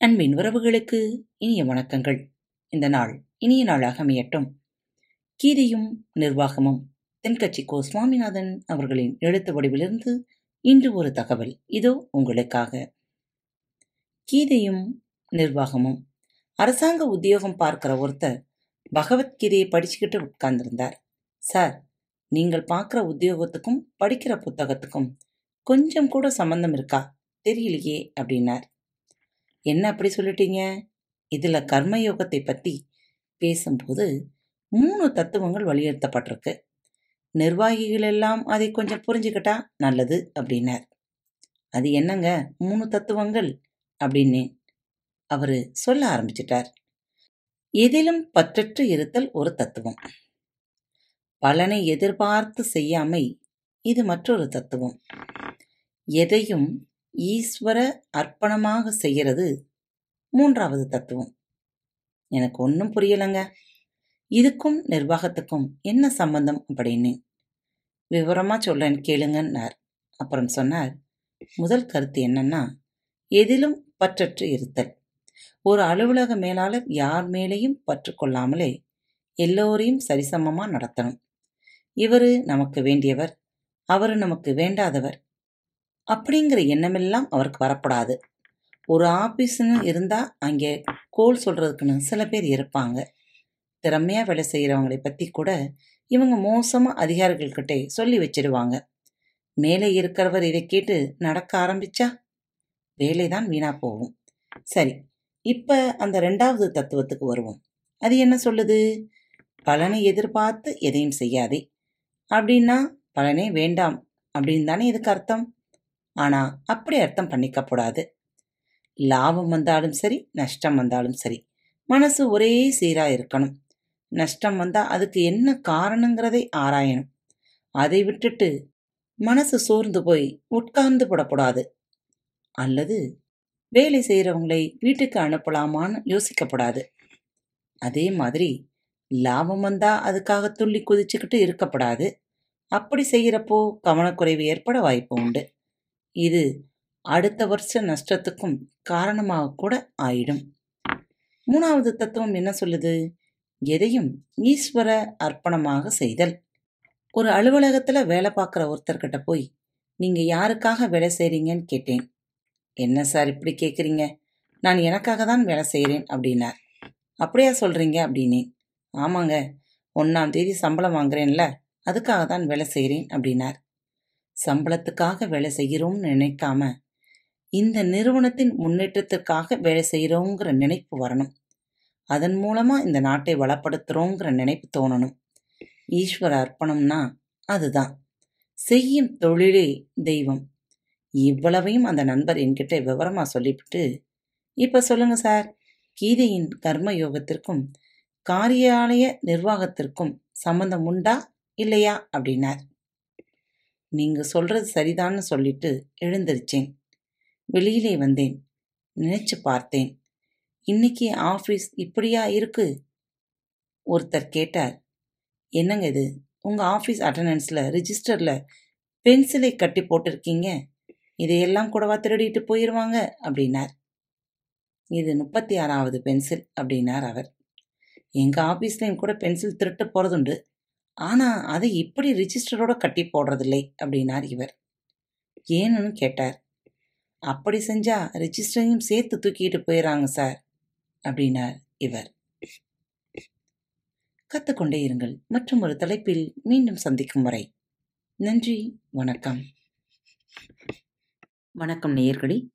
அன்பின் உறவுகளுக்கு இனிய வணக்கங்கள். இந்த நாள் இனிய நாளாக அமையட்டும். கீதையும் நிர்வாகமும். தென்கட்சி கோ. சுவாமிநாதன் அவர்களின் எழுத்து வடிவிலிருந்து இன்று ஒரு தகவல். இதோ உங்களுக்காக. கீதையும் நிர்வாகமும். அரசாங்க உத்தியோகம் பார்க்கிற ஒருத்தர் பகவத்கீதையை படிச்சுக்கிட்டு உட்கார்ந்திருந்தார். சார் நீங்கள் பார்க்குற உத்தியோகத்துக்கும் படிக்கிற புத்தகத்துக்கும் கொஞ்சம் கூட சம்பந்தம் இருக்கா? தெரியலையே அப்படின்னார். என்ன அப்படி சொல்லிட்டீங்க? இதில் கர்மயோகத்தை பற்றி பேசும்போது மூணு தத்துவங்கள் வலியுறுத்தப்பட்டிருக்கு. நிர்வாகிகள் எல்லாம் அதை கொஞ்சம் புரிஞ்சுக்கிட்டா நல்லது அப்படின்னார். அது என்னங்க? மூணு தத்துவங்கள் அப்படின்னேன் அவர் சொல்ல ஆரம்பிச்சிட்டார். எதிலும் பற்றற்று இருத்தல் ஒரு தத்துவம். பலனை எதிர்பார்த்து செய்யாமை இது மற்றொரு தத்துவம். எதையும் ஈஸ்வர அர்ப்பணமாக செய்கிறது மூன்றாவது தத்துவம். எனக்கு ஒன்றும் புரியலைங்க. இதுக்கும் நிர்வாகத்துக்கும் என்ன சம்பந்தம் அப்படின்னு விவரமாக சொல்றேன் கேளுங்கன்னார். அப்புறம் சொன்னார் முதல் கருத்து என்னன்னா எதிலும் பற்றற்று இருத்தல். ஒரு அலுவலக மேலாளர் யார் மேலேயும் பற்று கொள்ளாமலே எல்லோரையும் சரிசமமாக நடத்தணும். இவர் நமக்கு வேண்டியவர் அவர் நமக்கு வேண்டாதவர் அப்படிங்கிற எண்ணமெல்லாம் அவருக்கு வரப்படாது. ஒரு ஆஃபீஸ்னு இருந்தால் அங்கே கோல் சொல்கிறதுக்குன்னு சில பேர் இருப்பாங்க. திறமையாக வேலை செய்கிறவங்களை பற்றி கூட இவங்க மோசமாக அதிகாரிகள்கிட்ட சொல்லி வச்சிடுவாங்க மேலே இருக்கிறவர் இதை கேட்டு நடக்க ஆரம்பிச்சா வேலை தான் வீணாக போகும். சரி இப்போ அந்த ரெண்டாவது தத்துவத்துக்கு வருவோம். அது என்ன சொல்லுது? பலனை எதிர்பார்த்து எதையும் செய்யாதே. அப்படின்னா பலனே வேண்டாம் அப்படின்னு தானே இதுக்கு அர்த்தம்? ஆனால் அப்படி அர்த்தம் பண்ணிக்கப்படாது லாபம் வந்தாலும் சரி நஷ்டம் வந்தாலும் சரி மனசு ஒரே சீராக இருக்கணும். நஷ்டம் வந்தால் அதுக்கு என்ன காரணங்கிறதை ஆராயணும். அதை விட்டுட்டு மனசு சோர்ந்து போய் உட்கார்ந்து போடக்கூடாது. அல்லது வேலை செய்கிறவங்களை வீட்டுக்கு அனுப்பலாமான்னு யோசிக்கப்படாது. அதே மாதிரி லாபம் வந்தால் அதுக்காக துள்ளி குதிச்சுக்கிட்டு இருக்கப்படாது. அப்படி செய்கிறப்போ கவனக்குறைவு ஏற்பட வாய்ப்பு உண்டு. இது அடுத்த வருஷ நஷ்டத்துக்கும் காரணமாக கூட ஆயிடும். மூணாவது தத்துவம் என்ன சொல்லுது? எதையும் ஈஸ்வர அர்ப்பணமாக செய்தல். ஒரு அலுவலகத்தில் வேலை பார்க்குற ஒருத்தர்கிட்ட போய் நீங்கள் யாருக்காக வேலை செய்கிறீங்கன்னு கேட்டேன். என்ன சார் இப்படி கேட்குறீங்க நான் எனக்காக தான் வேலை செய்கிறேன் அப்படின்னார். அப்படியா சொல்கிறீங்க அப்படின்னேன். ஆமாங்க. ஒன்றாம் தேதி சம்பளம் வாங்குறேன்ல. அதுக்காக தான் வேலை செய்கிறேன் அப்படின்னார். சம்பளத்துக்காக வேலை செய்கிறோம்னு நினைக்காம இந்த நிறுவனத்தின் முன்னேற்றத்திற்காக வேலை செய்கிறோங்கிற நினைப்பு வரணும். அதன் மூலமாக இந்த நாட்டை வளப்படுத்துகிறோங்கிற நினைப்பு தோணணும். ஈஸ்வர அர்ப்பணம்னா அதுதான். செய்யும் தொழிலே தெய்வம். இவ்வளவையும் அந்த நண்பர் என்கிட்ட விவரமாக சொல்லிவிட்டு இப்போ சொல்லுங்கள் சார். கீதையின் கர்ம யோகத்திற்கும் காரியாலய நிர்வாகத்திற்கும் சம்பந்தம் உண்டா இல்லையா? அப்படின்னார். நீங்க சொல்றது சரிதான்னு சொல்லிட்டு எழுந்திருச்சேன். வெளியிலே வந்தேன். நினைச்சு பார்த்தேன். இன்னைக்கு ஆஃபீஸ் இப்படியா இருக்கு? ஒருத்தர் கேட்டார். என்னங்க இது? உங்க ஆஃபீஸ் அட்டண்டன்ஸ்ல ரிஜிஸ்டர்ல பென்சிலை கட்டி போட்டிருக்கீங்க. இதையெல்லாம் கூடவா திருடிட்டு போயிடுவாங்க அப்படின்னார். இது முப்பத்தி ஆறாவது பென்சில் அப்படின்னார் அவர். எங்கள் ஆஃபீஸ்லேயும் கூட பென்சில் திருட்டு போகிறதுண்டு ஆனால் அதை இப்படி ரிஜிஸ்டரோட கட்டி போடுறதில்லை அப்படின்னார் இவர். ஏன்னு கேட்டார். அப்படி செஞ்சா ரிஜிஸ்டரையும் சேர்த்து தூக்கிட்டு போயிடறாங்க சார் அப்படின்னார் இவர். கத்துக்கொண்டே இருங்கள். மற்றும் ஒரு தலைப்பில் மீண்டும் சந்திக்கும் வரை நன்றி வணக்கம். வணக்கம் நேயர்களே.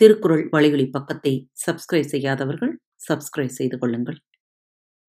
திருக்குறள் வழிகளி பக்கத்தை சப்ஸ்கிரைப் செய்யாதவர்கள் சப்ஸ்கிரைப் செய்து கொள்ளுங்கள்.